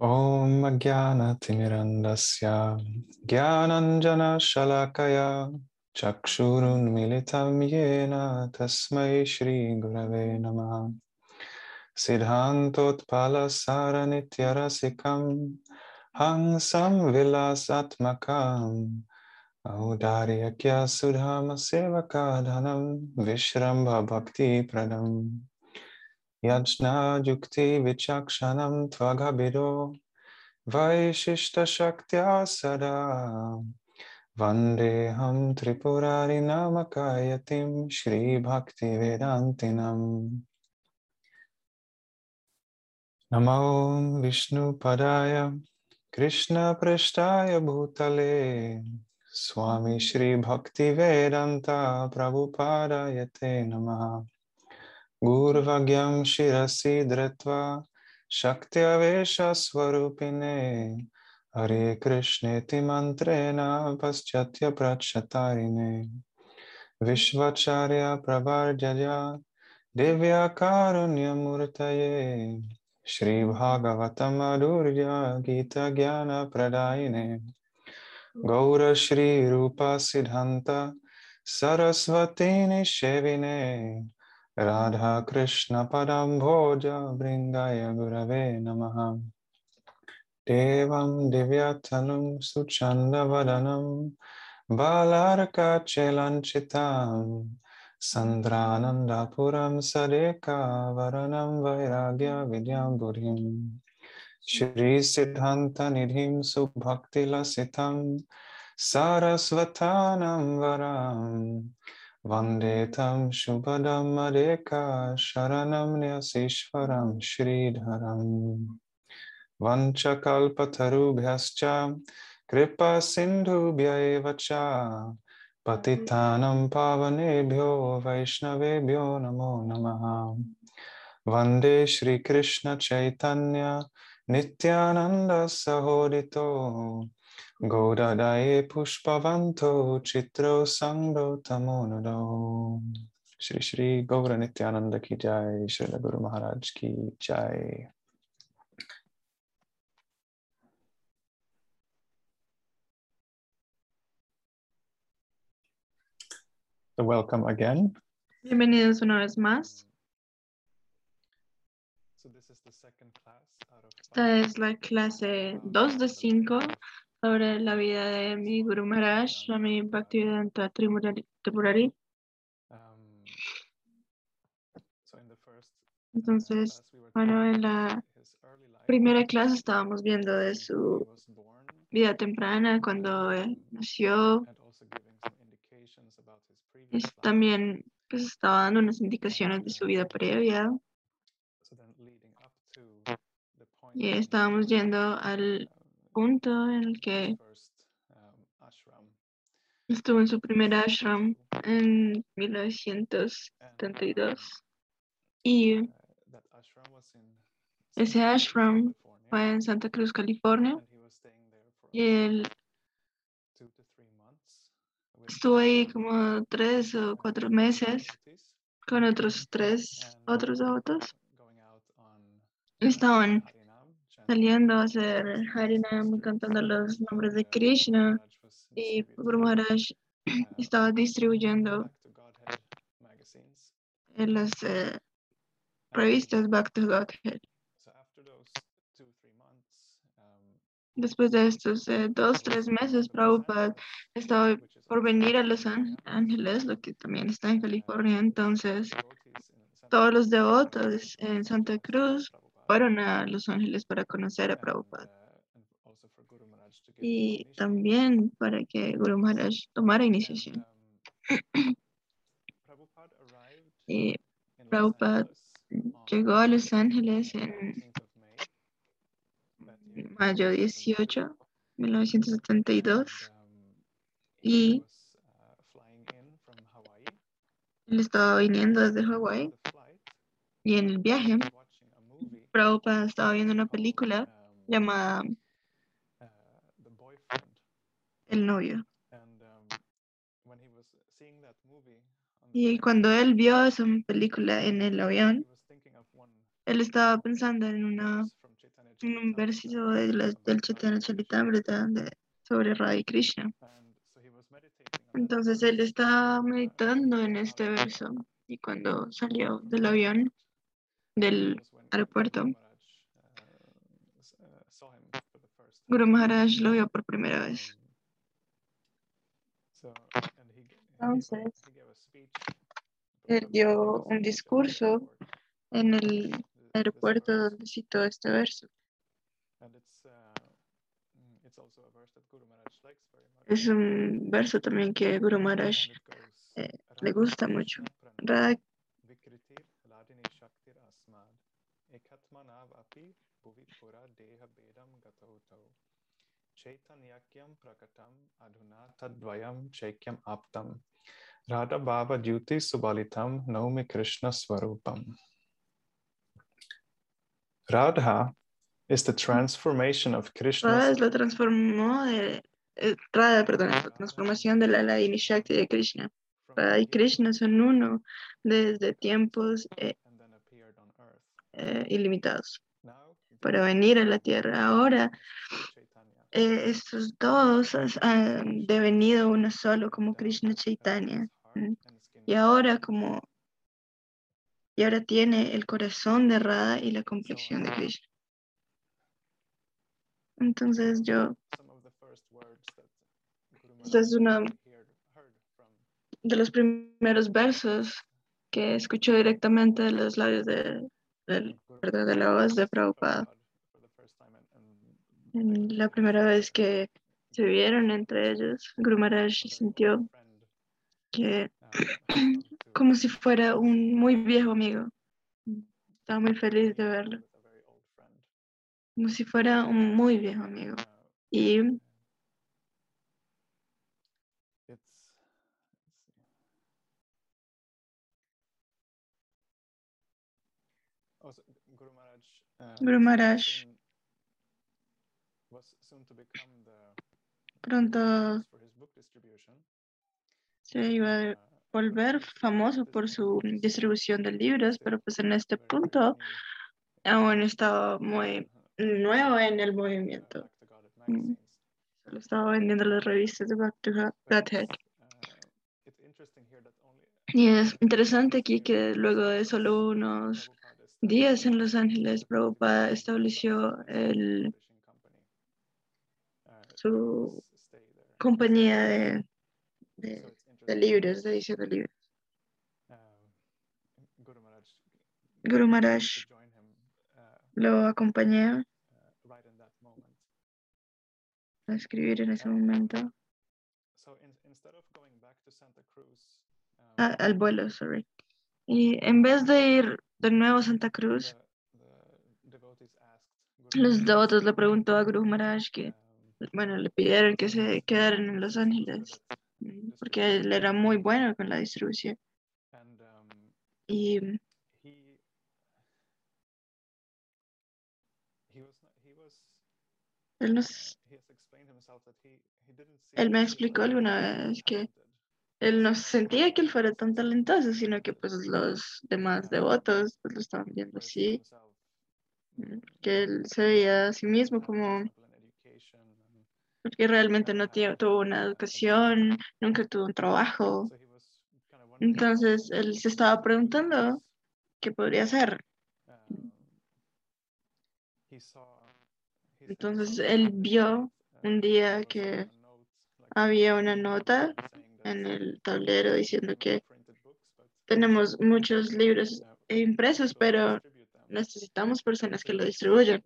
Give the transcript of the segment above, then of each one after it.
ॐ अज्ञानतिमिरन्दस्य ज्ञानञ्जनशलाकया चक्षुरुन्मिलितं येन तस्मै श्रीगुरवे नमः। सिद्धान्तोत्पलसारनित्यरसिकं हंसं विलासात्मकम् औदार्यक्यसुधामसेवकाधनं विश्रम्भभक्तिप्रदम्। यज्ञयुक्तिविचक्षणं त्वगभिरो वैशिष्टशक्त्या सदा वन्देऽहं त्रिपुरारिनामकायतिं श्रीभक्तिवेदान्तिनम् नमो विष्णुपदाय कृष्णपृष्ठाय भूतले स्वामी श्रीभक्तिवेदान्ता प्रभुपादाय ते नमः गुर्वज्ञं शिरसि धृत्वा शक्त्यवेशस्वरूपिणे हरे कृष्णेति मन्त्रेण पश्चात्य प्रक्षतारिणे विश्वाचार्य प्रवर्जया दिव्याकारुण्यमूर्तये श्रीभागवतमधुर्या गीतज्ञानप्रदायिने गौरश्रीरूपसिद्धान्त सरस्वती निषेविने राधाकृष्णपदं भोज बृन्दाय गुरवे नमः। देवं दिव्यतनुं सुचन्दवदनं बालार्काचलञ्चितां सन्द्रानन्दपुरं सदेकावरणं, वैराग्यविद्यां बुधिं, श्रीसिद्धान्तनिधिं सुभक्तिलसितं सारस्वतानं वराम् वन्दे तं शुभदं मदेका शरणं न्यसीश्वरं श्रीधरम् वञ्चकल्पतरुभ्यश्च कृपासिन्धुभ्य एव च पतितानं पावनेभ्यो वैष्णवेभ्यो नमो नमः वन्दे श्रीकृष्णचैतन्य नित्यानन्दसहोदितो Pushpavanto Chitro Shri Shri Gaura Nityananda ki jai, Shri Guru Maharaj ki jai. So welcome again. Bienvenidos una vez más. So this is the second class out of Esta es la clase 2 de 5 sobre la vida de mi Guru Maharaj, Swami Bhaktivedanta. Tripurari. Um, Entonces, bueno, en la primera clase estábamos viendo de su vida temprana, cuando él nació, life. también pues, estaba dando unas indicaciones de su vida previa. Y estábamos yendo al punto en el que um, estuvo en su primer ashram en and 1972. Y uh, ese ashram fue en Santa Cruz, California. Y él estuvo ahí como tres o cuatro meses con otros tres otros devotos. Estaban saliendo a hacer Harinam, cantando los nombres de Krishna. Y Guru Maharaj estaba distribuyendo en las eh, revistas Back to Godhead. Después de estos eh, dos, tres meses, Prabhupada estaba por venir a Los Ángeles, lo que también está en California. Entonces, todos los devotos en Santa Cruz fueron a Los Ángeles para conocer a Prabhupada. Y también para que Guru Maharaj tomara iniciación. Y Los Prabhupada llegó a Los Ángeles en 18th of May that year, mayo 18, 1972. and, um, Y él estaba viniendo desde Hawái y en el viaje he was watching a movie Prabhupada estaba viendo una película llamada. El novio. Y cuando él vio esa película en el avión, él estaba pensando en, una, en un versículo de del Chaitanya Charitamrita sobre Radha Krishna. Entonces él estaba meditando en este verso y cuando salió del avión, del aeropuerto, Guru Maharaj lo vio por primera vez. Entonces, él dio un discurso en el aeropuerto donde citó este verso. Es un verso también que Guru Maharaj eh, le gusta mucho. Radha Chaitanyakyam Prakatam Adhunatadvayam Chaikyam Aptam Radha Baba Dyuti Subalitam Naumi Krishna Swarupam. Radha is the transformation of Krishna. Radha es la transformó de, eh, Radha, perdón, la transformación de la Ladini Shakti de Krishna. Radha y Krishna son uno desde tiempos eh, eh, ilimitados. Para venir a la tierra ahora eh, estos dos han devenido uno solo como Krishna Chaitanya. Y ahora como y ahora tiene el corazón de Radha y la complexión de Krishna. Entonces yo, esta es una de los primeros versos que escucho directamente de los labios de, perdón, de la voz de Prabhupada. La primera vez que se vieron entre ellos, Guru Maharaj sintió que como si fuera un muy viejo amigo. Estaba muy feliz de verlo, como si fuera un muy viejo amigo. Y Guru Maharaj pronto se iba a volver famoso por su distribución de libros, pero pues en este punto aún estaba muy nuevo en el movimiento. Mm. Solo estaba vendiendo las revistas de Back to Godhead. Y es interesante aquí que luego de solo unos días en Los Ángeles, Prabhupada estableció el, su compañía de, de, de libros, de edición de libros. Guru Maharaj lo acompañó a escribir en ese momento, a- al vuelo, sorry. Y en vez de ir de nuevo a Santa Cruz, los devotos le preguntó a Guru Maharaj que, bueno, le pidieron que se quedaran en Los Ángeles, mm, porque él era muy bueno con la distribución. Y él nos, él me explicó alguna vez que él no sentía que él fuera tan talentoso, sino que pues los demás devotos pues, lo estaban viendo así, mm, que él se veía a sí mismo como porque realmente no tuvo una educación, nunca tuvo un trabajo. Entonces él se estaba preguntando qué podría hacer. Entonces él vio un día que había una nota en el tablero diciendo que tenemos muchos libros impresos, pero necesitamos personas que lo distribuyan.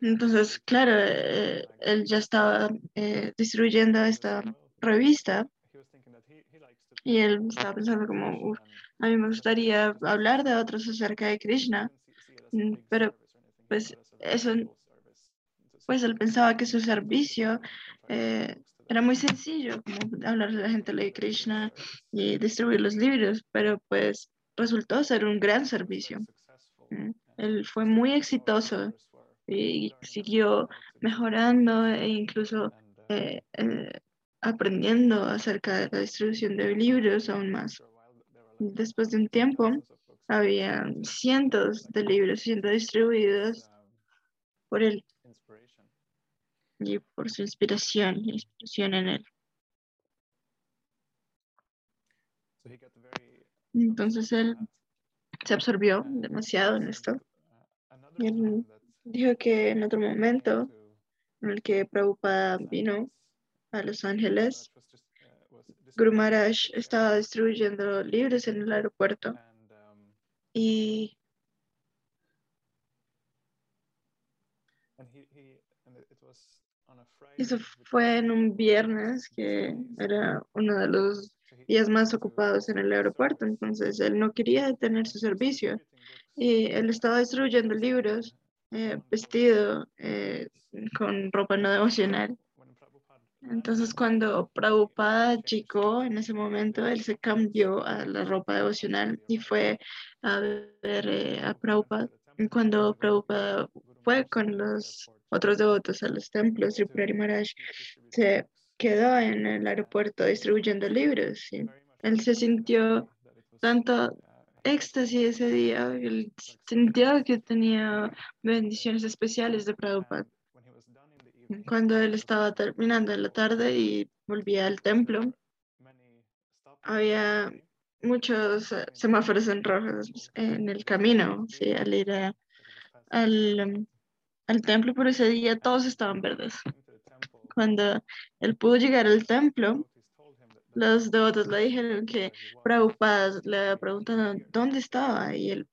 Entonces, claro, eh, él ya estaba eh, distribuyendo esta revista y él estaba pensando como, "Uf, a mí me gustaría hablar de otros acerca de Krishna, mm, pero pues eso, pues él pensaba que su servicio eh, era muy sencillo, como hablarle a la gente de Krishna y distribuir los libros, pero pues resultó ser un gran servicio. Mm, Él fue muy exitoso y siguió mejorando e incluso eh, eh, aprendiendo acerca de la distribución de libros aún más. Después de un tiempo, había cientos de libros siendo distribuidos por él y por su inspiración, inspiración en él. Entonces él se absorbió demasiado en esto. Y él dijo que en otro momento en el que Prabhupada vino a Los Ángeles, Guru Maharaj estaba distribuyendo libros en el aeropuerto. Y eso fue en un viernes que era uno de los días más ocupados en el aeropuerto, entonces él no quería detener su servicio. y él estaba distribuyendo libros eh, vestido eh, con ropa no devocional. Entonces cuando Prabhupada llegó en ese momento, él se cambió a la ropa devocional y fue a ver eh, a Prabhupada. Cuando Prabhupada fue con los otros devotos a los templos, Tripurari Maharaj se quedó en el aeropuerto distribuyendo libros. Él se sintió tanto éxtasis ese día, él sintió que tenía bendiciones especiales de Prabhupada. Cuando él estaba terminando en la tarde y volvía al templo, había muchos semáforos en rojos en el camino, ¿sí? al ir al, al templo, pero ese día todos estaban verdes. Cuando él pudo llegar al templo, los devotos le dijeron que Prabhupada le preguntaron dónde estaba y él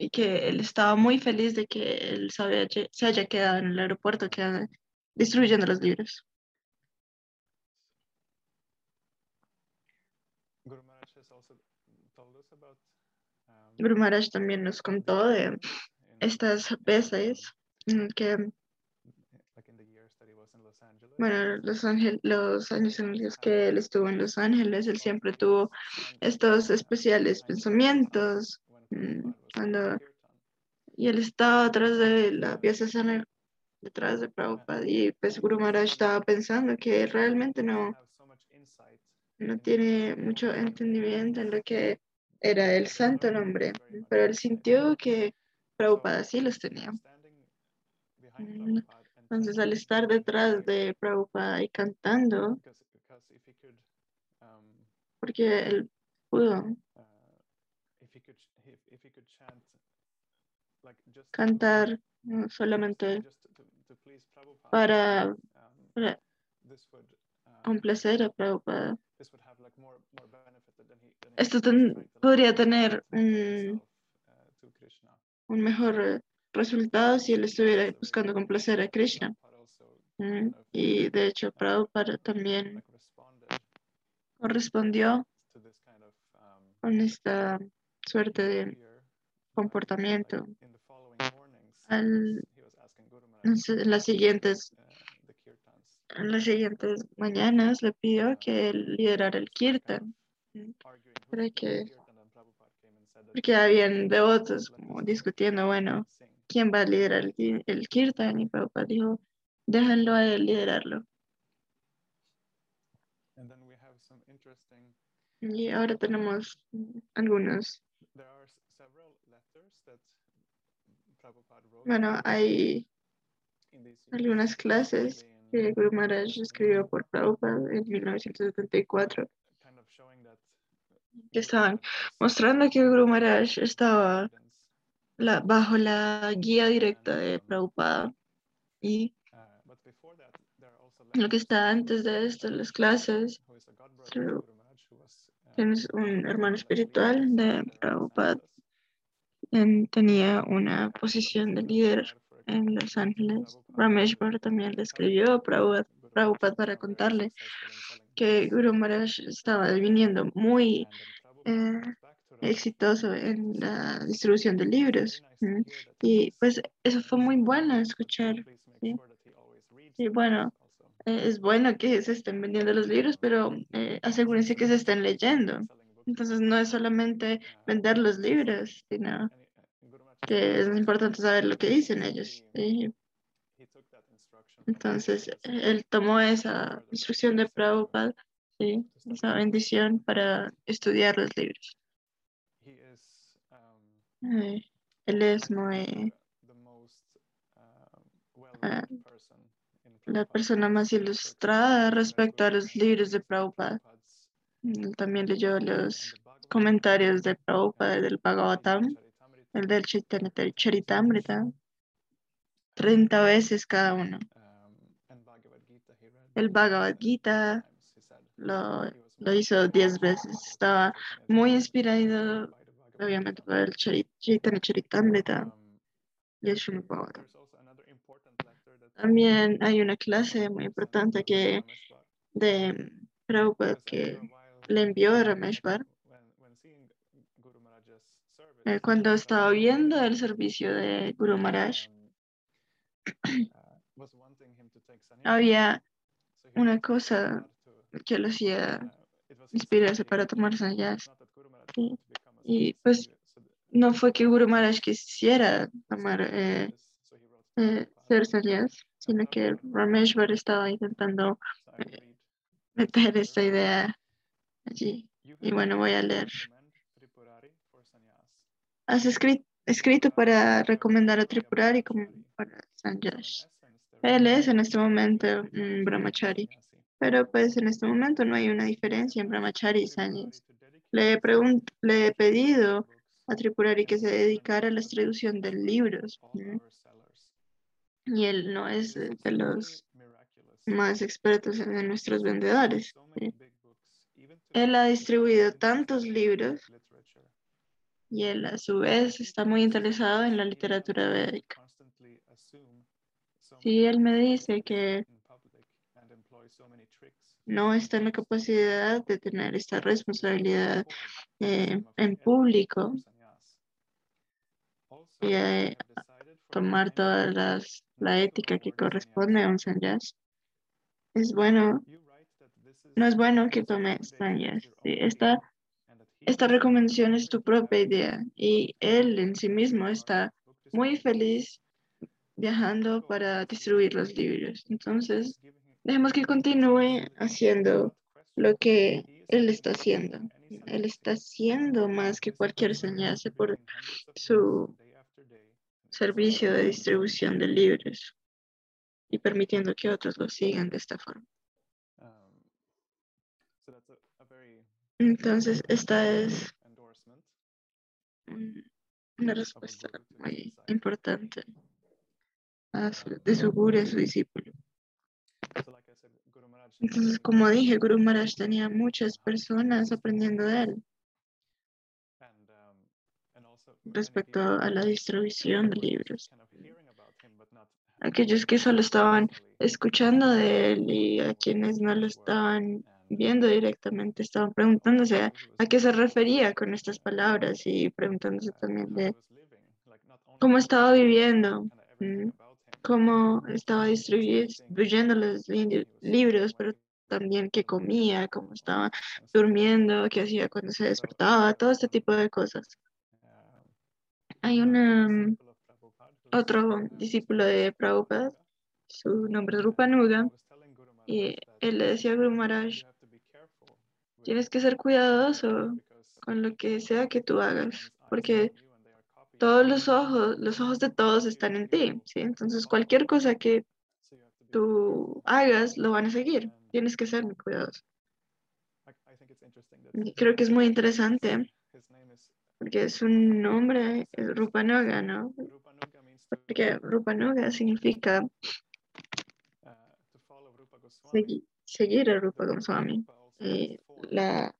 y que él estaba muy feliz de que él se, se haya quedado en el aeropuerto que, destruyendo los libros. Guru Maharaj um, también nos contó de estas veces en que bueno, los, los años en los que él estuvo en Los Ángeles, él siempre tuvo estos especiales pensamientos Mm, cuando y él estaba atrás de la pieza sana, detrás de Prabhupada, y pues Guru Maharaj estaba pensando que realmente no, no tiene mucho entendimiento en lo que era el santo nombre, pero él sintió que Prabhupada sí los tenía. Mm, entonces, al estar detrás de Prabhupada y cantando, porque él pudo cantar solamente para, complacer a Prabhupada. Esto podría tener un, un mejor resultado si él estuviera buscando complacer a Krishna. Mm, y de hecho, Prabhupada también correspondió con esta suerte de comportamiento. Al, en las siguientes en las siguientes mañanas le pidió que él liderara el kirtan para que porque habían devotos como discutiendo bueno quién va a liderar el, el kirtan. Y Prabhupada dijo déjenlo a él liderarlo y ahora tenemos algunos. Bueno, hay algunas clases que Guru Maharaj escribió por Prabhupada en 1974 que estaban mostrando que Guru Maharaj estaba bajo la guía directa de Prabhupada y lo que está antes de esto, las clases, tienes un hermano espiritual de Prabhupada tenía una posición de líder en Los Ángeles. Rameshwar también le escribió a Prabhupada, para contarle que Guru Maharaj estaba viniendo muy eh, exitoso en la distribución de libros. Y pues eso fue muy bueno escuchar. Y bueno, eh, es bueno que se estén vendiendo los libros, pero eh, asegúrense que se estén leyendo. Entonces no es solamente vender los libros, sino que es importante saber lo que dicen ellos. Entonces, él tomó esa instrucción de Prabhupada, esa bendición para estudiar los libros. Eh, él es muy person in la persona más ilustrada respecto a los libros de Prabhupada. Prabhupada's Él también leyó los comentarios de Prabhupada del Bhagavatam, el del Chaitanya Charitamrita, 30 veces cada uno. um, El Bhagavad uh, Gita lo, hizo inspired 10 by veces. Estaba muy inspirado, obviamente, por el Chari- Um, y el También hay una clase muy importante que de Prabhupada que le envió a Rameshwar eh, cuando estaba viendo el servicio de Guru Maharaj. um, uh. Había una cosa que lo hacía uh, inspirarse para tomar a Y sannyasi, pues no fue que Guru Maharaj quisiera tomar eh, eh, ser sannyas, sino que Rameshwar estaba intentando read meter esta idea allí. Y bueno, voy a leer. Has escrit- escrito para recomendar a Tripurari como para there Él es en este momento un brahmachari, pero pues en este momento no hay una diferencia en brahmachari y sannyas. Le le he pedido a Tripurari que se dedicara a la traducción de libros. Y él no es de los más expertos en nuestros vendedores. Él ha distribuido tantos libros y él a su vez está muy interesado en la literatura védica. Si él me dice que no está en la capacidad de tener esta responsabilidad eh, en público y eh, tomar toda las, la ética que corresponde a un sannyas, es bueno, no es bueno que tome sannyas. ¿sí? Esta, esta recomendación es tu propia idea y él en sí mismo está muy feliz viajando para distribuir los libros. Entonces, dejemos que continúe haciendo lo que él está haciendo. Él está haciendo más que cualquier sannyasi por su servicio de distribución de libros y permitiendo que otros lo sigan de esta forma. Entonces, esta es un- una respuesta muy importante a su- de su guru a su discípulo. Entonces, como dije, Guru Maharaj tenía muchas personas aprendiendo de él respecto a la distribución de libros. Aquellos que solo estaban escuchando de él y a quienes no lo estaban viendo directamente estaban preguntándose a, qué se refería con estas palabras y preguntándose también de cómo estaba viviendo, mm, cómo estaba distribuy- distribuyendo los li- libros, pero también qué comía, cómo estaba durmiendo, qué hacía cuando se despertaba, todo este tipo de cosas. Hay una, mm, otro discípulo de Prabhupada, su nombre es Rupanuga, y él le decía a Guru Maharaj, tienes que ser cuidadoso con lo que sea que tú hagas, porque todos los ojos, los ojos de todos están en ti, ¿sí? Entonces cualquier cosa que tú hagas lo van a seguir. Tienes que ser muy cuidadoso. Creo que es muy interesante porque su nombre es Rupanuga, ¿no? Porque Rupanuga significa segui- seguir a Rupa Goswami. Y la,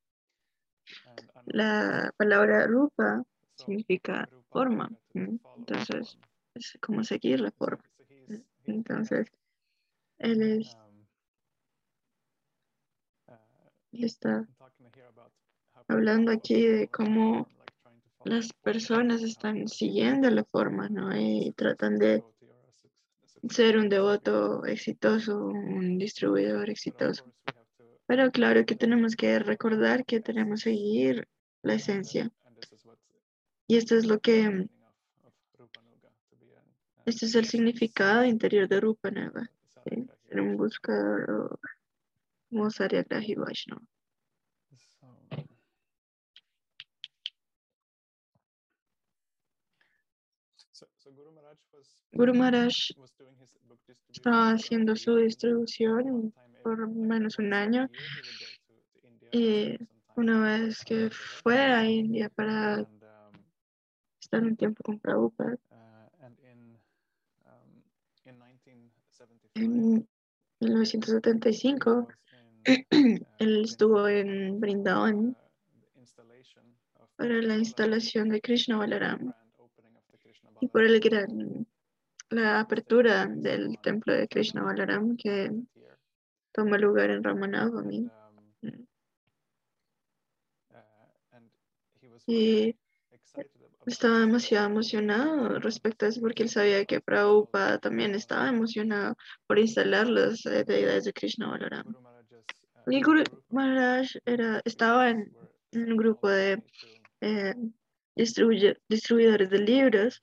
la palabra Rupa significa forma. Entonces, es como seguir la forma. Entonces, él, es, él está hablando aquí de cómo las personas están siguiendo la forma, ¿no? Y tratan de ser un devoto exitoso, un distribuidor exitoso. Pero claro que tenemos que recordar que tenemos que seguir la esencia. Y esto es lo que, este es el significado interior de Rupanuga. ¿sí? Ser un buscador como Saryagrahi Vaishnava. Guru Maharaj estaba haciendo su distribución por menos un año. Y una vez que fue a India para estar un tiempo con Prabhupada, en 1975 él estuvo en Brindavan para la instalación de Krishna Balaram y por el gran, la apertura del templo de Krishna Balaram que toma lugar en Ramanavami. Y estaba demasiado emocionado respecto a eso porque él sabía que Prabhupada también estaba emocionado por instalar las eh, deidades de Krishna Balaram. Y Guru Maharaj era, estaba en un grupo de eh, distribuidores de libros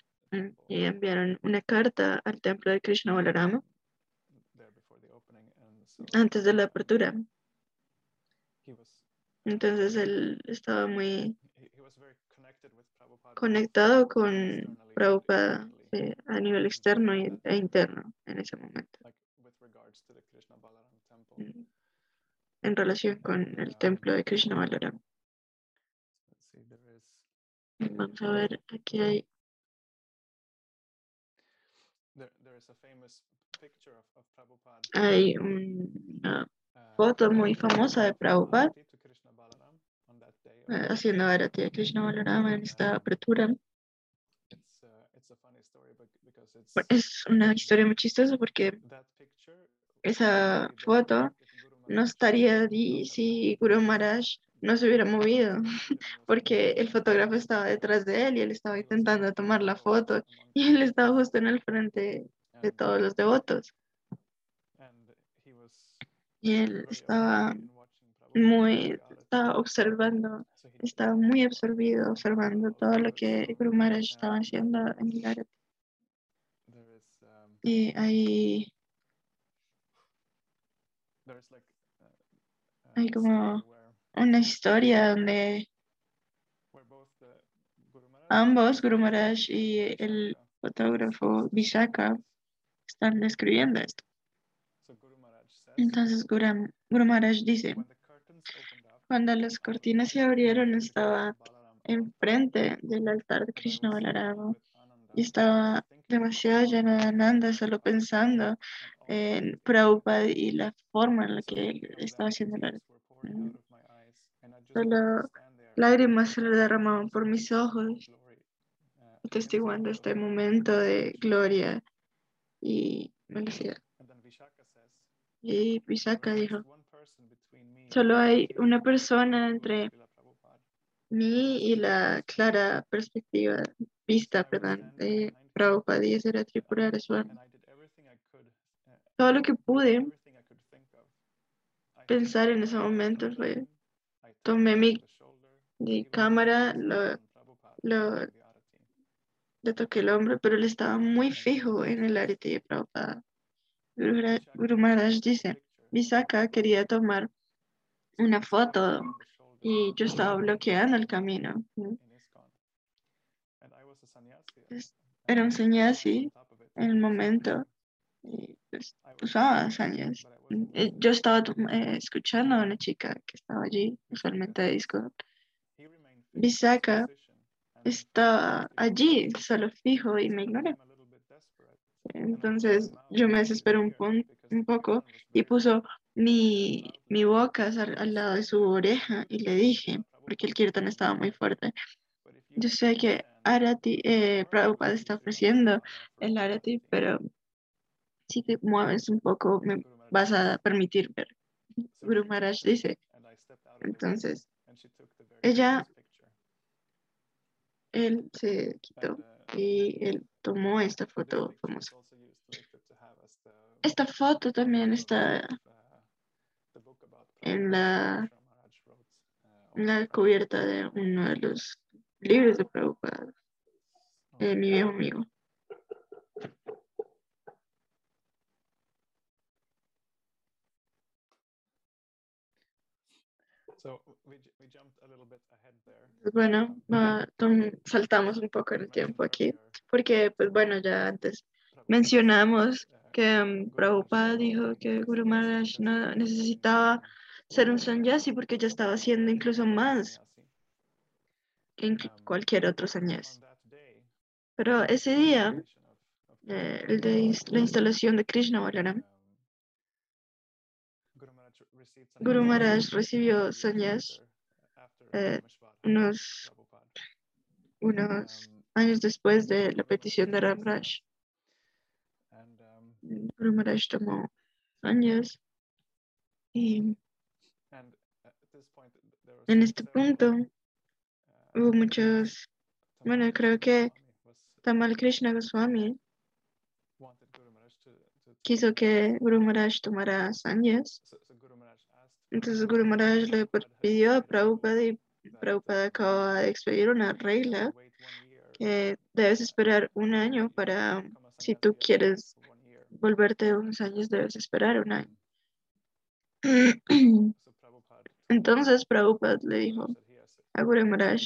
y enviaron una carta al templo de Krishna Balarama antes de la apertura. Entonces él estaba muy conectado con Prabhupada eh, a nivel externo e interno en ese momento. Mm, en relación con el templo de Krishna Balaram. Vamos a ver, aquí hay hay una foto muy famosa de Prabhupada eh, haciendo Arati a Krishna Balarama en esta apertura. Es una historia muy chistosa porque esa foto no estaría allí si Guru Maharaj no se hubiera movido, porque el fotógrafo estaba detrás de él y él estaba intentando tomar la foto y él estaba justo en el frente de todos los devotos. Y él estaba muy, estaba observando, estaba muy absorbido, observando todo lo que Guru Maharaj estaba haciendo en el área. Y ahí hay como una historia donde ambos, Guru Maharaj y el fotógrafo Vishaka, están describiendo esto. Entonces Guru, Maharaj dice, cuando las cortinas se abrieron estaba enfrente del altar de Krishna Balarama y estaba demasiado lleno de Ananda solo pensando en Prabhupada y la forma en la que él estaba haciendo la Solo lágrimas se le derramaban por mis ojos, testiguando este momento de gloria y felicidad. Y Pisaka dijo, solo hay una persona entre mí y la clara perspectiva, vista, perdón, de Prabhupada y ese era Tripurara Todo lo que pude pensar en ese momento fue, tomé mi, cámara, lo, lo, le toqué el hombro, pero él estaba muy fijo en el arete de Prabhupada. Guru Maharaj dice, Visaka quería tomar una foto y yo estaba bloqueando el camino. Era un sannyasi en el momento y pues, usaba sannyas. Yo estaba eh, escuchando a una chica que estaba allí, usualmente de disco. Visaka estaba allí, solo fijo y me ignoré. Entonces yo me desesperé un, un poco y puso mi, mi boca al, lado de su oreja y le dije, porque el kirtan estaba muy fuerte, yo sé que Arati, eh, Prabhupada está ofreciendo el Arati, pero si te mueves un poco me vas a permitir ver. Guru Maharaj dice. Entonces, ella, él se quitó y él tomó esta foto famosa. Esta foto también está en la, en cubierta de uno de los libros de Prabhupada, de mi viejo amigo. Bueno, va- saltamos un poco el tiempo aquí, porque, pues bueno, ya antes mencionamos que um, Prabhupada dijo que Guru Maharaj no necesitaba ser un sannyasi porque ya estaba haciendo incluso más que inclu- cualquier otro sannyasi. Pero ese día, eh, el de la instalación de Krishna Balaram, Guru Maharaj recibió sannyas eh, unos, unos años después de la petición de Ram Raj. Guru Maharaj tomó sannyas y en este punto hubo muchos, bueno, creo que Tamal Krishna Goswami quiso que Guru Maharaj tomara sannyas. Entonces Guru Maharaj le pidió a Prabhupada y Prabhupada acaba de expedir una regla que debes esperar un año para, si tú quieres volverte unos años, debes esperar un año. Entonces Prabhupada le dijo a Guru Maharaj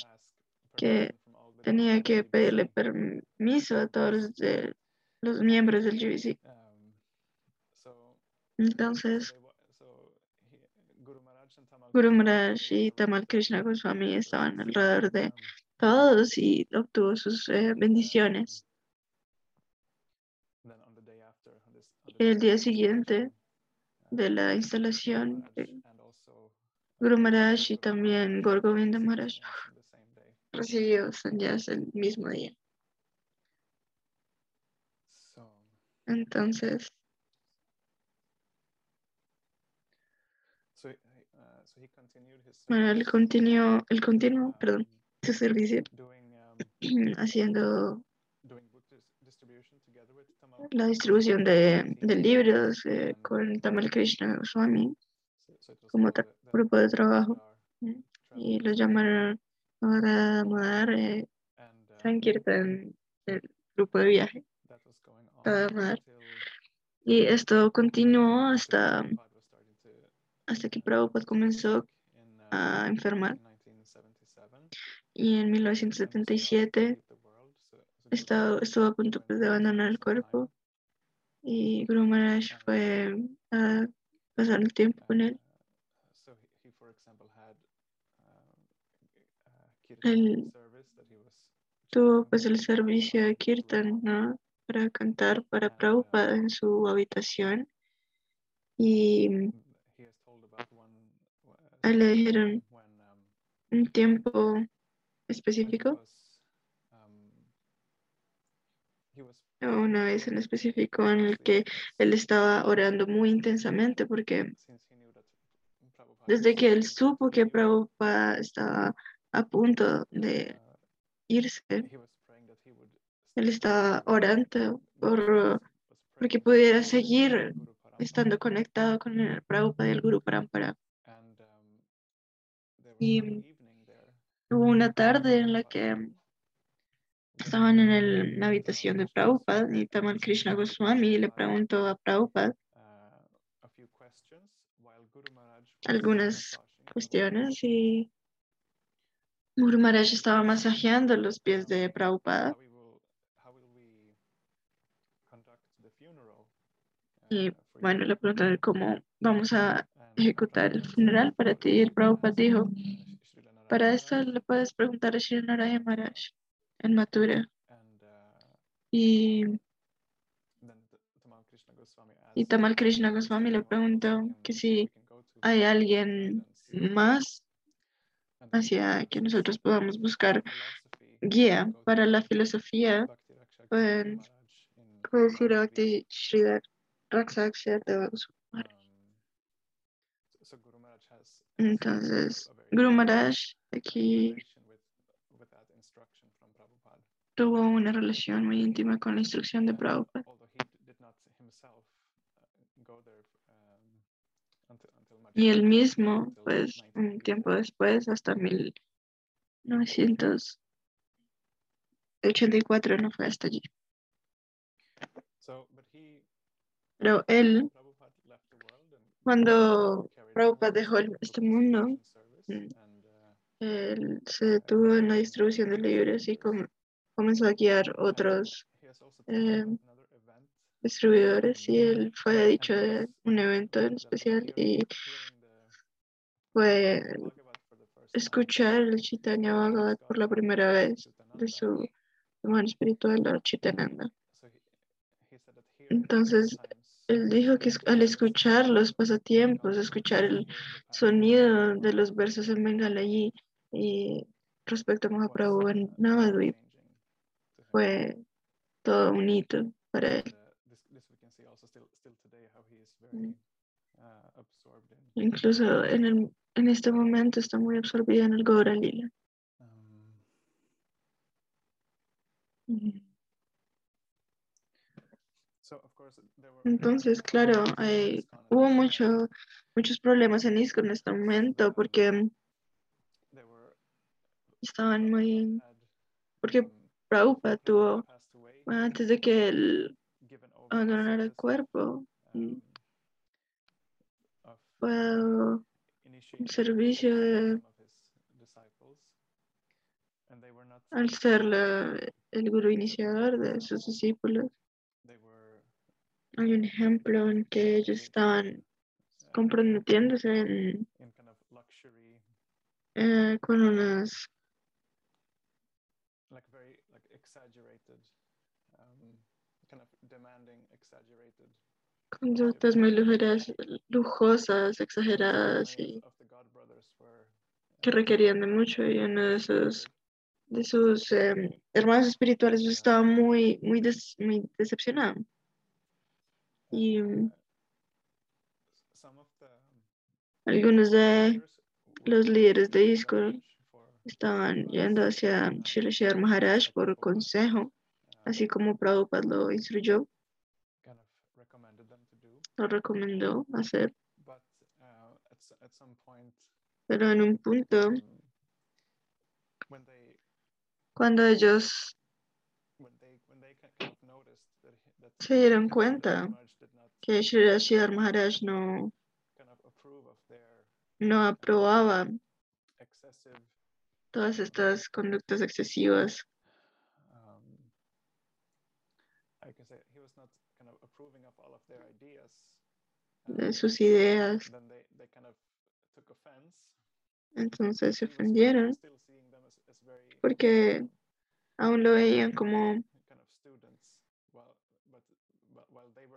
que tenía que pedirle permiso a todos los, los miembros del GBC. Entonces, Guru Maharaj y Tamal Krishna Goswami estaban alrededor de todos y obtuvo sus eh, bendiciones. El día siguiente de la instalación, eh, Guru Maharaj y también Gaur Govinda Maharaj recibió sannyas el mismo día. Entonces, bueno, él continuó, él continuó, perdón, su servicio haciendo la distribución de, de libros eh, con Tamal Krishna Goswami como grupo de trabajo ¿eh? y lo llamaron ahora Madar eh, Sankirtan, el grupo de viaje. Madar. Y esto continuó hasta, hasta que Prabhupada comenzó a enfermar. Y en 1977 estaba, estuvo a punto pues, de abandonar el cuerpo y Guru Maharaj fue a pasar el tiempo con él. Él tuvo pues el servicio de Kirtan. Para cantar para Prabhupada en su habitación y a él le dijeron un tiempo específico, o una vez en específico en el que él estaba orando muy intensamente porque desde que él supo que Prabhupada estaba a punto de irse, él estaba orando por porque pudiera seguir estando conectado con el Prabhupada y el Guru Parampara. Y hubo una tarde en la que estaban en el- la habitación de Prabhupada y Tamal Krishna Goswami le preguntó a Prabhupada algunas cuestiones y Guru Maharaj estaba masajeando los pies de Prabhupada. Y bueno, le preguntaron cómo vamos a ejecutar el funeral para ti. Y el Prabhupada dijo, para esto le puedes preguntar a Sri Narayana Maharaj en Mathura y, y Tamal Krishna Goswami le preguntó que si hay alguien más hacia que nosotros podamos buscar guía para la filosofía, pueden puedes ir a Bhakti Sridhar Goswami Maharaj. Entonces, Guru Maharaj aquí tuvo una relación muy íntima con la instrucción de Prabhupada. Y él mismo, pues, un tiempo después, hasta 1984, no fue hasta allí. Pero él, cuando Prabhupada dejó este mundo, Mm. Él se detuvo en la distribución de libros y com- comenzó a guiar otros eh, distribuidores y él fue dicho de un evento en especial y fue escuchar el Chaitanya Bhagavat por la primera vez de su hermano espiritual, Chitananda. Entonces, Él dijo que al escuchar los pasatiempos, escuchar el sonido de los versos en Bengalayí y respecto a Mahaprabhu en Navadvip fue todo un hito para él. Incluso en, el, en este momento está muy absorbido en el Gaura Lila. um, Entonces, claro, hay- hubo mucho, muchos problemas en ISKCON en este momento porque estaban muy... Porque Prabhupada tuvo, antes de que él abandonara el cuerpo, fue un servicio de, al ser la- el gurú iniciador de sus discípulos. Hay un ejemplo en que ellos estaban uh, comprometiéndose en, eh, con unas like very like exaggerated um, kind of demanding exaggerated. conductas muy lujeras- lujosas, exageradas y were que uh, requerían de mucho y uno de sus, angered, de sus em, hermanos espirituales estaba muy, muy, des- muy decepcionado. Y algunos de los líderes de for estaban yendo hacia Srila Sridhar Maharaj por consejo, así como Prabhupada lo instruyó, lo recomendó hacer, pero en un punto, cuando ellos se dieron cuenta que Sridhar Maharaj no, no aprobaba todas estas conductas excesivas, de sus ideas, entonces se ofendieron porque aún lo veían como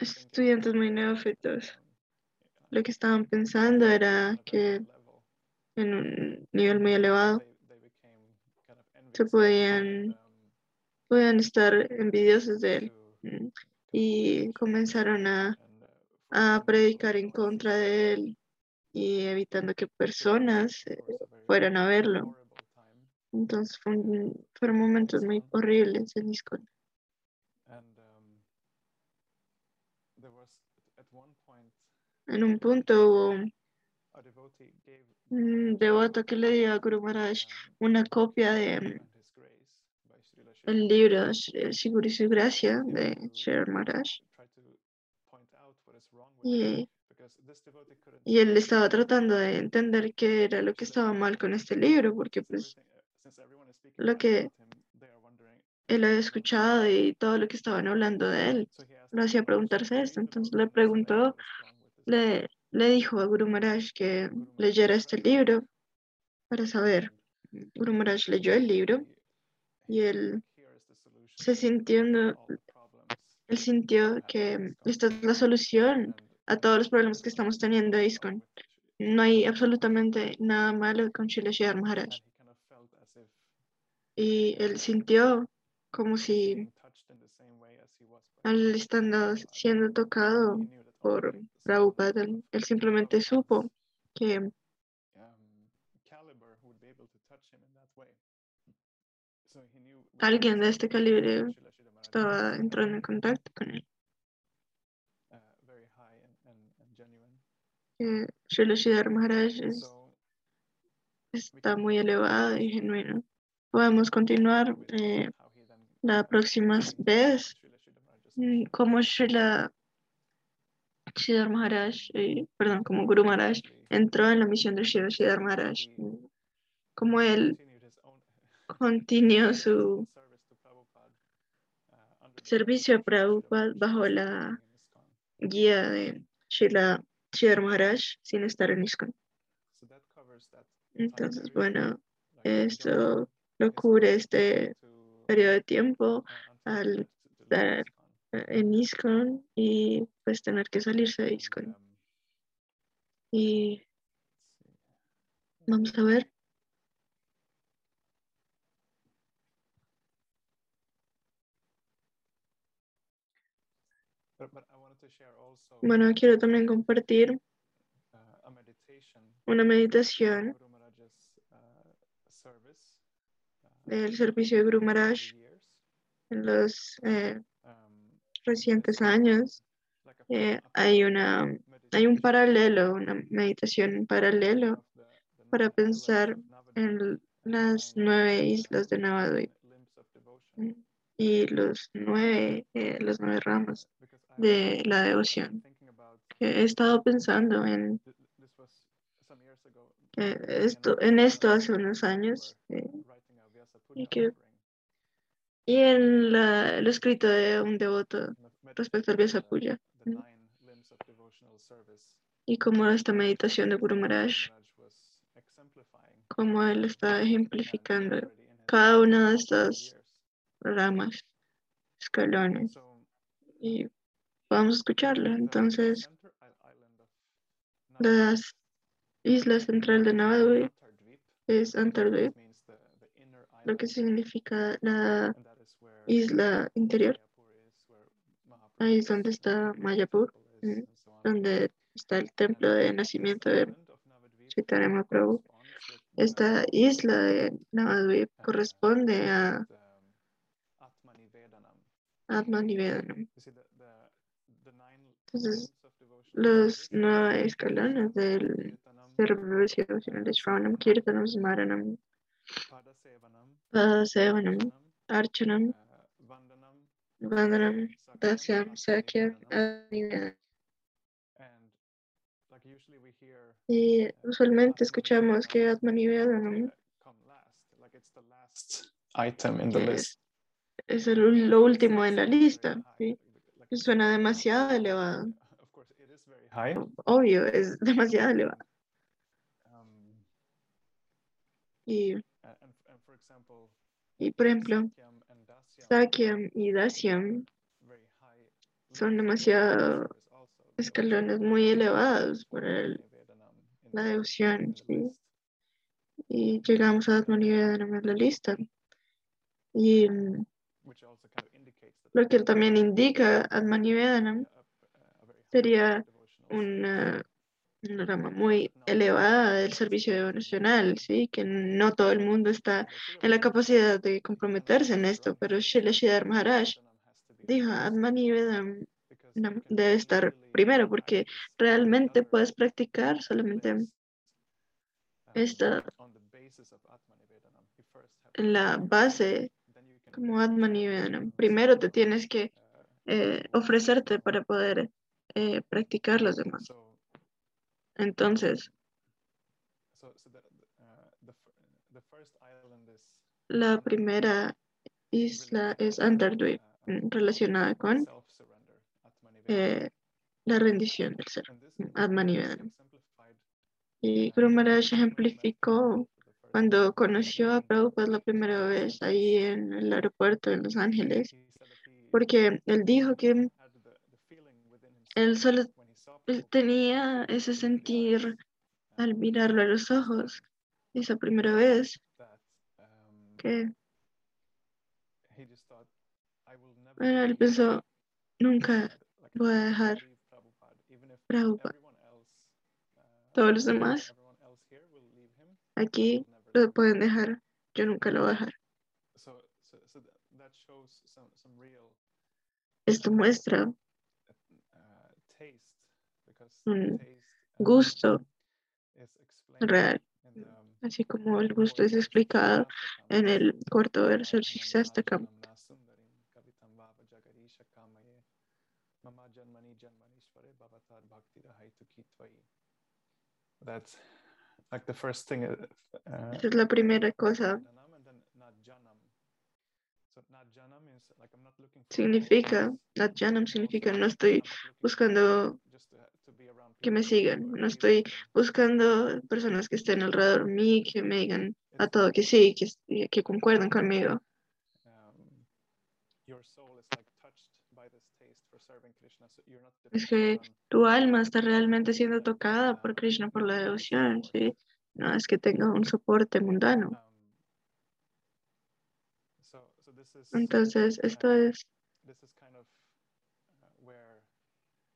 estudiantes muy neófitos. Lo que estaban pensando era que en un nivel muy elevado se podían, podían estar envidiosos de él y comenzaron a, a predicar en contra de él y evitando que personas eh, fueran a verlo. Entonces fueron momentos muy horribles en ISKCON. En un punto hubo un devoto que le dio a Guru Maharaj una copia de Sri el libro Siguru y Gracia de Sri Maharaj y, y él estaba tratando de entender qué era lo que estaba mal con este libro porque pues lo que él había escuchado y todo lo que estaban hablando de él lo hacía preguntarse esto. Entonces le preguntó, le, le dijo a Guru Maharaj que leyera este libro para saber. Guru Maharaj leyó el libro y él se problems él sintió que esta es la solución a todos los problemas que estamos teniendo en ISKCON. No hay absolutamente nada malo con Sridhar Maharaj. Y él sintió como si al estando siendo tocado por Prabhupada, él, simplemente supo que alguien de este calibre estaba entrando en contacto con él. Que Srila Sridhar Maharaj es- está muy elevado y genuino. Podemos continuar eh, la próxima vez mm, como Srila Sridhar Maharaj, eh, perdón, como Guru Maharaj entró en la misión de Sridhar Maharaj, como él continuó su servicio a Prabhupada bajo la guía de Srila Sridhar Maharaj sin estar en ISKCON. Entonces, bueno, esto lo cubre este periodo de tiempo al estar en ISKCON y pues tener que salirse de ISKCON. Y vamos a ver. Bueno, quiero también compartir una meditación del servicio de Guru Maharaj en los eh, recientes años. Eh, hay, una, hay un paralelo, una meditación paralelo para pensar en las nueve islas de Navadvip y los nueve, eh, las nueve ramas de la devoción. He estado pensando en esto, en esto hace unos años eh, y, que, y en la, el escrito de un devoto respecto al Vyasa Puya y como esta meditación de Guru Maharaj, como él está ejemplificando cada una de estas ramas, escalones. Y vamos a escucharlo. Entonces, las isla central de Navadvip es Antardvip, lo que significa la isla interior. Ahí es donde está Mayapur, donde está el templo de nacimiento de Chaitanya Prabhu. Esta isla de Navadvip corresponde a Atmanivedanam. Entonces, los nueve escalones del servicio devocional de Shravanam, Kirtanam, Smaranam, Padasevanam, Archanam, Vandanam, Dasyam, Sakyam, Anivedanam. Y usualmente escuchamos que Atmanivedanam es, es el, lo último en la lista. ¿sí? Suena demasiado elevado. Obvio, es demasiado elevado. Y, y por ejemplo, Sakyam y Dasyam son demasiado escalones muy elevados el, la devoción. Y llegamos a Atmanivedanam en la lista. Y mm, lo que también indica Atmanivedanam sería una, una rama muy elevada del servicio devocional, ¿sí? que no todo el mundo está en la capacidad de comprometerse en esto, pero Shilashidhar Maharaj dijo, Atmanivedam debe estar primero, porque realmente puedes practicar solamente esta la base como Atmanivedanam. Primero te tienes que eh, ofrecerte para poder eh, practicar los demás. Entonces, la primera isla es Antardwip, relacionada con eh, la rendición del ser, Atmanivedanam. Y Guru Maharaj ejemplificó cuando conoció a Prabhupada la primera vez ahí en el aeropuerto de Los Ángeles, porque él dijo que él solo tenía ese sentir al mirarlo a los ojos esa primera vez que él pensó nunca voy a dejar Prabhupada. Todos los demás aquí lo pueden dejar. Yo nunca lo voy a dejar. esto muestra un gusto real, así como el gusto es explicado en el cuarto verso del Shikshastakam. That's like the first thing. uh, uh, es la primera cosa. Significa, I'm significa no estoy buscando just to, to be around que me sigan, no estoy buscando personas que estén alrededor de mí, que me digan a todo que sí, que, que concuerden conmigo. um, Es que tu alma está realmente siendo tocada por Krishna, por la devoción, ¿sí? No es que tenga un soporte mundano. um, Entonces, esto es this is kind of uh, where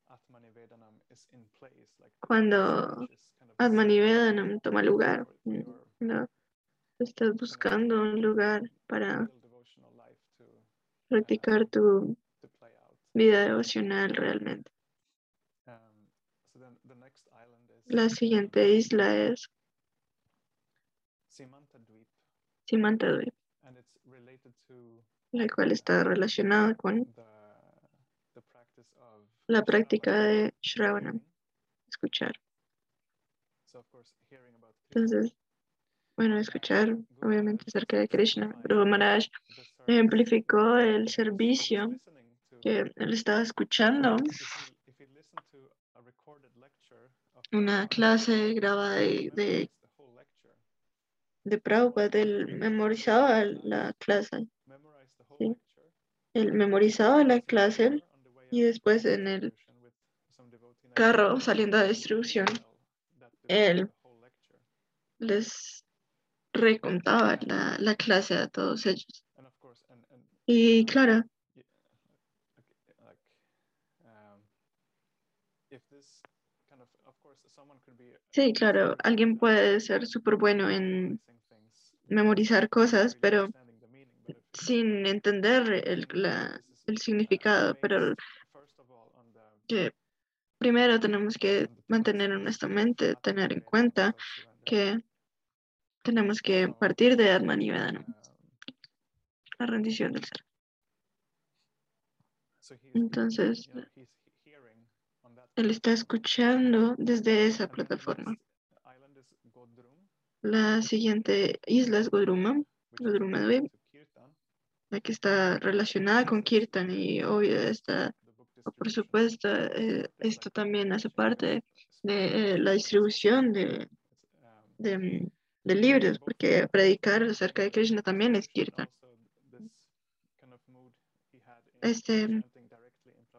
Atmanivedanam is in place like Cuando Atmanivedanam toma lugar. No, estás buscando un lugar para practicar tu vida devocional realmente. Um, La siguiente isla es Simanta Dweep, Simantadweep, and it's related to la cual está relacionada con the the practice of la práctica de Shravanam, escuchar. Entonces, bueno, escuchar obviamente acerca de Krishna. Guru Maharaj ejemplificó el servicio que él estaba escuchando, una clase grabada de, de, de Prabhupada, él memorizaba la clase, Sí. él memorizaba la clase y después en el carro saliendo a distribución, él les recontaba la, la clase a todos ellos. Y claro, sí, claro, alguien puede ser súper bueno en memorizar cosas, pero sin entender el, la- el significado, pero que primero tenemos que mantener en nuestra mente, tener en cuenta que tenemos que partir de Atmanivedana, um, la rendición del ser. Entonces, él está escuchando desde esa plataforma. La siguiente isla es Godruma, Godruma related Dweep, to Kirtan, la que está relacionada con Kirtan y obvio book por supuesto, eh, esto también hace parte de eh, la distribución de, de, mm, de libros, porque predicar acerca de Krishna también es Kirtan. Este,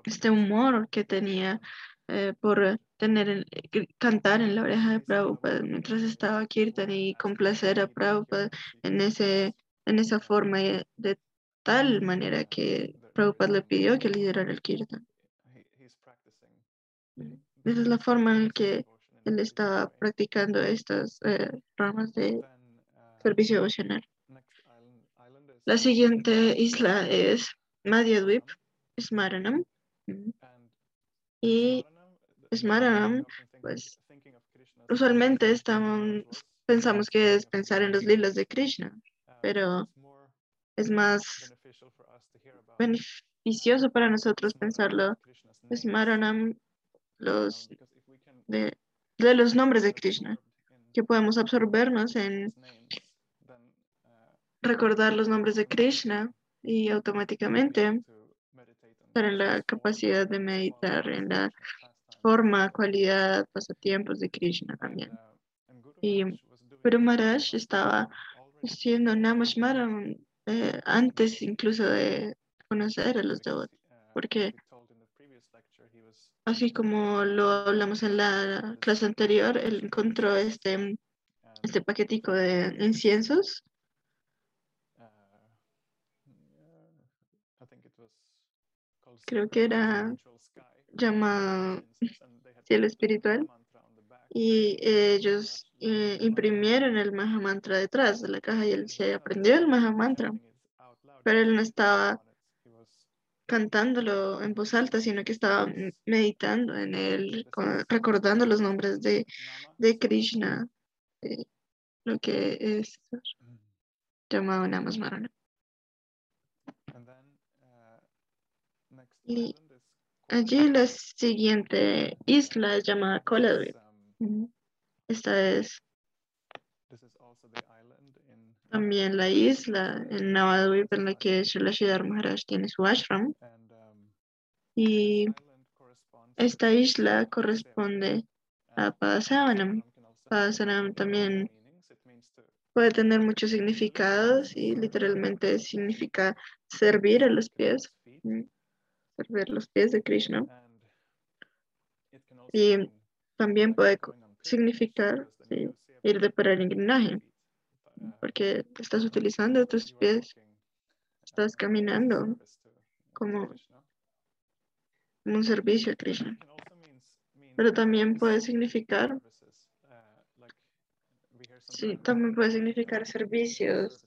este humor que tenía eh, por tener el- gr- cantar en la oreja de Prabhupada mientras estaba Kirtan y complacer a Prabhupada en, ese, en esa forma de tal manera que Prabhupada le pidió que liderara el Kirtan. Esa es la forma en que Él estaba practicando estas eh, ramas de servicio devocional. La siguiente isla es Madhyadvip, Smaranam. mm, Y Smaranam, pues, usualmente estamos, pensamos que es pensar en los lilas de Krishna, pero es más beneficioso para nosotros pensarlo. Smaranam, los, de, de los nombres de Krishna, que podemos absorbernos en recordar los nombres de Krishna y automáticamente estar en la capacidad de meditar en la forma, cualidad, pasatiempos de Krishna también. Y Guru Maharaj estaba haciendo Namashmaram eh, antes incluso de conocer a los devotos, porque así como lo hablamos en la clase anterior, él encontró este, este paquetico de inciensos. creo que era llamado cielo espiritual y ellos eh, imprimieron el Mahamantra detrás de la caja y él se aprendió el Mahamantra, pero él no estaba cantándolo en voz alta, sino que estaba meditando en él, co- recordando los nombres de, de Krishna, eh, lo que es llamado Namasmarana. Y allí la siguiente isla es llamada Koladvip. Esta es también la isla en Navadvip en la que Shalashidhar Maharaj tiene su ashram. Y esta isla corresponde a Padasavanam. Padasavanam también puede tener muchos significados y literalmente significa servir a los pies, servir los pies de Krishna. Y también puede significar ir de peregrinaje, porque estás utilizando tus pies, estás caminando como un servicio a Krishna. Pero también puede significar, sí, también puede significar servicios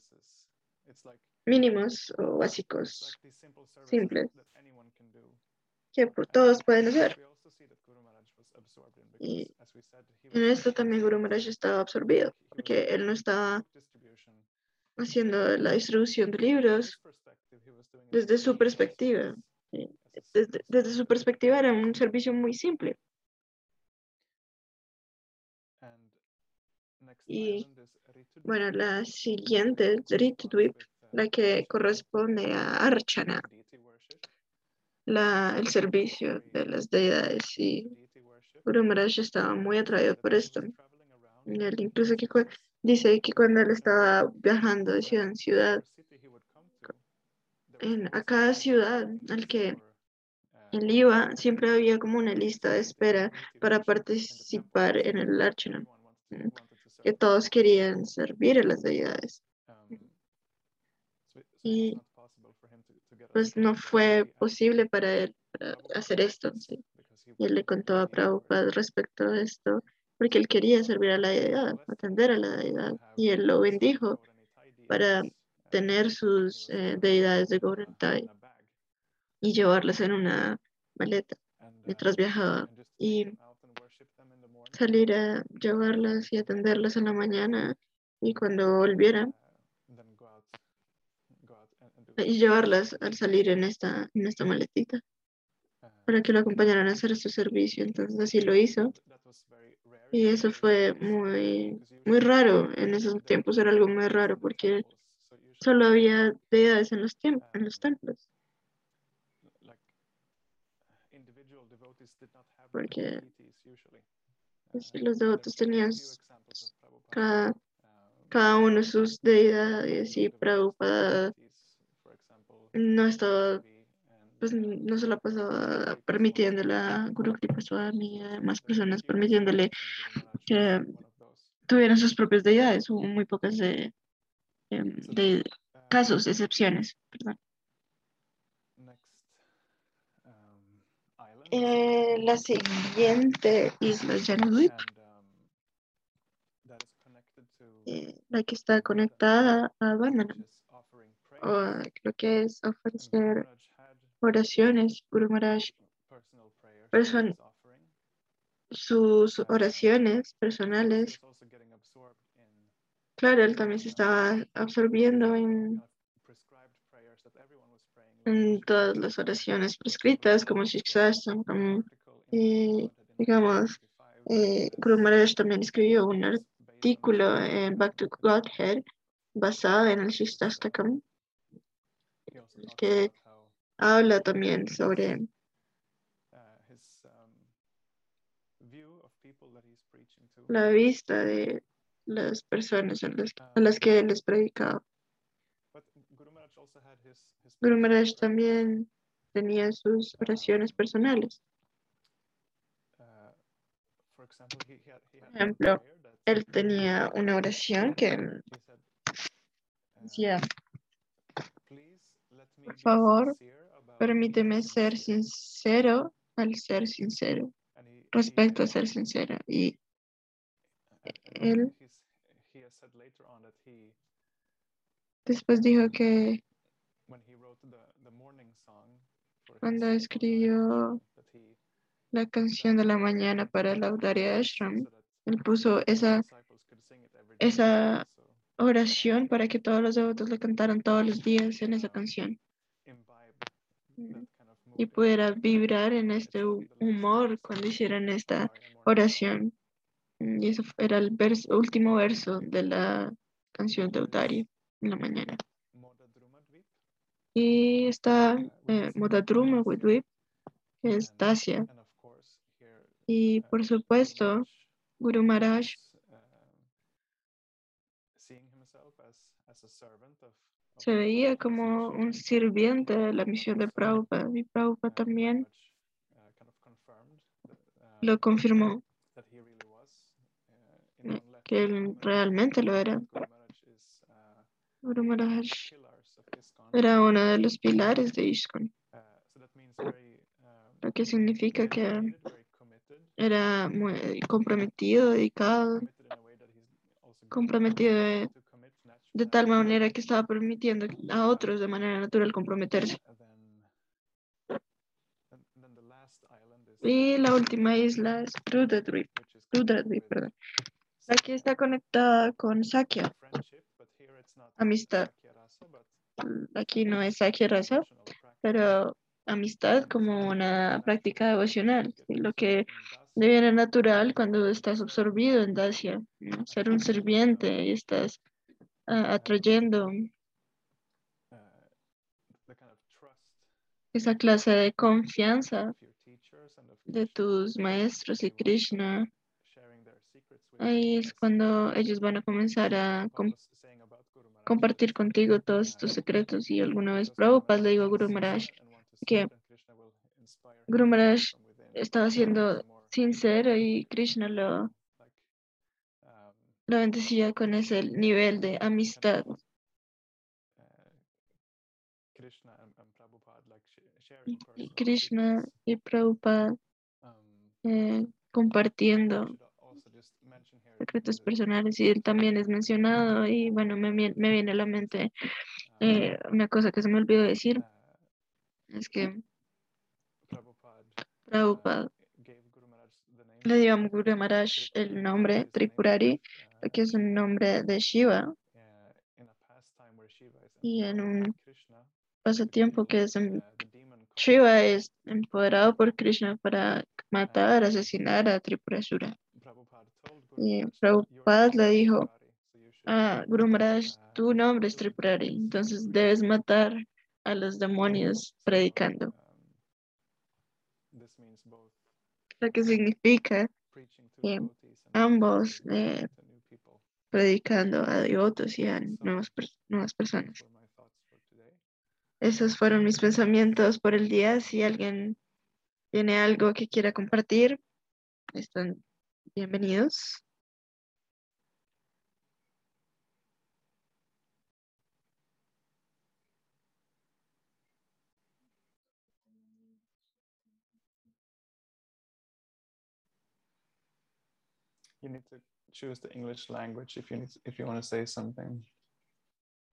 mínimos o básicos, simples, que todos pueden hacer. Y en esto también Guru Maharaj estaba absorbido, porque él no estaba haciendo la distribución de libros desde su perspectiva. Desde, desde su perspectiva era un servicio muy simple. Y bueno, la siguiente Ritudvip, la que corresponde a Archana, la, el servicio de las deidades. Y Guru Maharaj estaba muy atraído por esto. Él incluso dice que cuando él estaba viajando de ciudad en ciudad, en, a cada ciudad al que él iba, siempre había como una lista de espera para participar en el Archana, que todos querían servir a las deidades. Y pues no fue posible para él hacer esto. Y él le contó a Prabhupada respecto a esto, porque él quería servir a la deidad, atender a la deidad. Y él lo bendijo para tener sus eh, deidades de Gaurantai y llevarlas en una maleta mientras viajaba y salir a llevarlas y atenderlas en la mañana y cuando volviera y llevarlas al salir en esta, en esta maletita para que lo acompañaran a hacer su servicio. Entonces así lo hizo. Y eso fue muy, muy raro. En esos tiempos era algo muy raro porque solo había deidades en los, en los templos. Porque los devotos tenían cada, cada uno sus deidades y Prabhupada no estaba pues no se la pasaba permitiéndole a Guru Kripa Swami y a más personas permitiéndole que tuvieran sus propias deidades. Hubo muy pocas de, em, de casos, excepciones, perdón. Eh, la siguiente isla Janudip, eh, la que está conectada a Vandanam, o lo que es ofrecer oraciones, Guru Maharaj, sus oraciones personales. Claro, él también se estaba absorbiendo en, en todas las oraciones prescritas, como Shikshastam, eh, digamos, eh, Guru Maharaj también escribió un artículo en Back to Godhead basado en el Shikshastakam, que habla también sobre la vista de las personas a las, que él les predicaba. Guru Maharaj también tenía sus oraciones personales. Por ejemplo, él tenía una oración que decía, por favor, Permíteme ser sincero al ser sincero, respecto a ser sincero. Y él después dijo que cuando escribió la canción de la mañana para la Audaria Ashram, él puso esa, esa oración para que todos los devotos le cantaran todos los días en esa canción y pudiera vibrar en este humor cuando hicieran esta oración. Y eso era el verso, último verso de la canción de Utari en la mañana. Y está eh, Modadruma Widwip, que es Dacia. Y por supuesto, Guru Maharaj se veía como un sirviente de la misión de Prabhupada. Y Prabhupada también lo confirmó, que él realmente lo era. Guru Maharaj era uno de los pilares de ISKCON, lo que significa que era muy comprometido, dedicado, comprometido de tal manera que estaba permitiendo a otros de manera natural comprometerse. Y la última isla es Rudradvip, perdón. Aquí está conectada con Sakya, amistad. Aquí no es Sakya Rasa, pero amistad como una práctica devocional, lo que deviene natural cuando estás absorbido en Dacia, ser un sirviente y estás atrayendo esa clase de confianza de tus maestros y Krishna. Ahí es cuando ellos van a comenzar a compartir contigo todos tus secretos. Y alguna vez Prabhupada le digo a Guru Maharaj que Guru Maharaj estaba siendo sincero y Krishna lo, lo bendecía con ese nivel de amistad. Y Krishna y Prabhupada eh, compartiendo secretos personales y él también es mencionado y bueno, me, me viene a la mente eh, una cosa que se me olvidó decir, es que Prabhupada le dio a Guru Maharaj el nombre Tripurari, que es un nombre de Shiva, y en un pasatiempo que es Shiva es empoderado por Krishna para matar, asesinar a Tripurasura. Y Prabhupada le dijo a Guru Maharaj, tu nombre es Tripurari, entonces debes matar a los demonios predicando. Lo que significa que ambos eh, predicando a devotos y a nuevas, personas. Esos fueron mis pensamientos por el día. Si alguien tiene algo que quiera compartir, están bienvenidos. Choose the English language if you if you want to say something.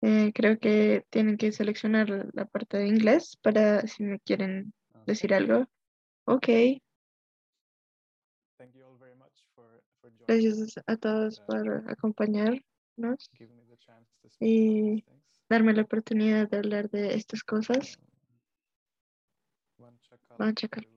Eh, creo que tienen que seleccionar la parte de inglés para si me quieren decir algo. Ok. Thank you all very much for, for joining Gracias a todos por acompañarnos giving me the chance to speak about these y darme la oportunidad de hablar de estas cosas. Vanchakal Vanchakal- Rubhyascha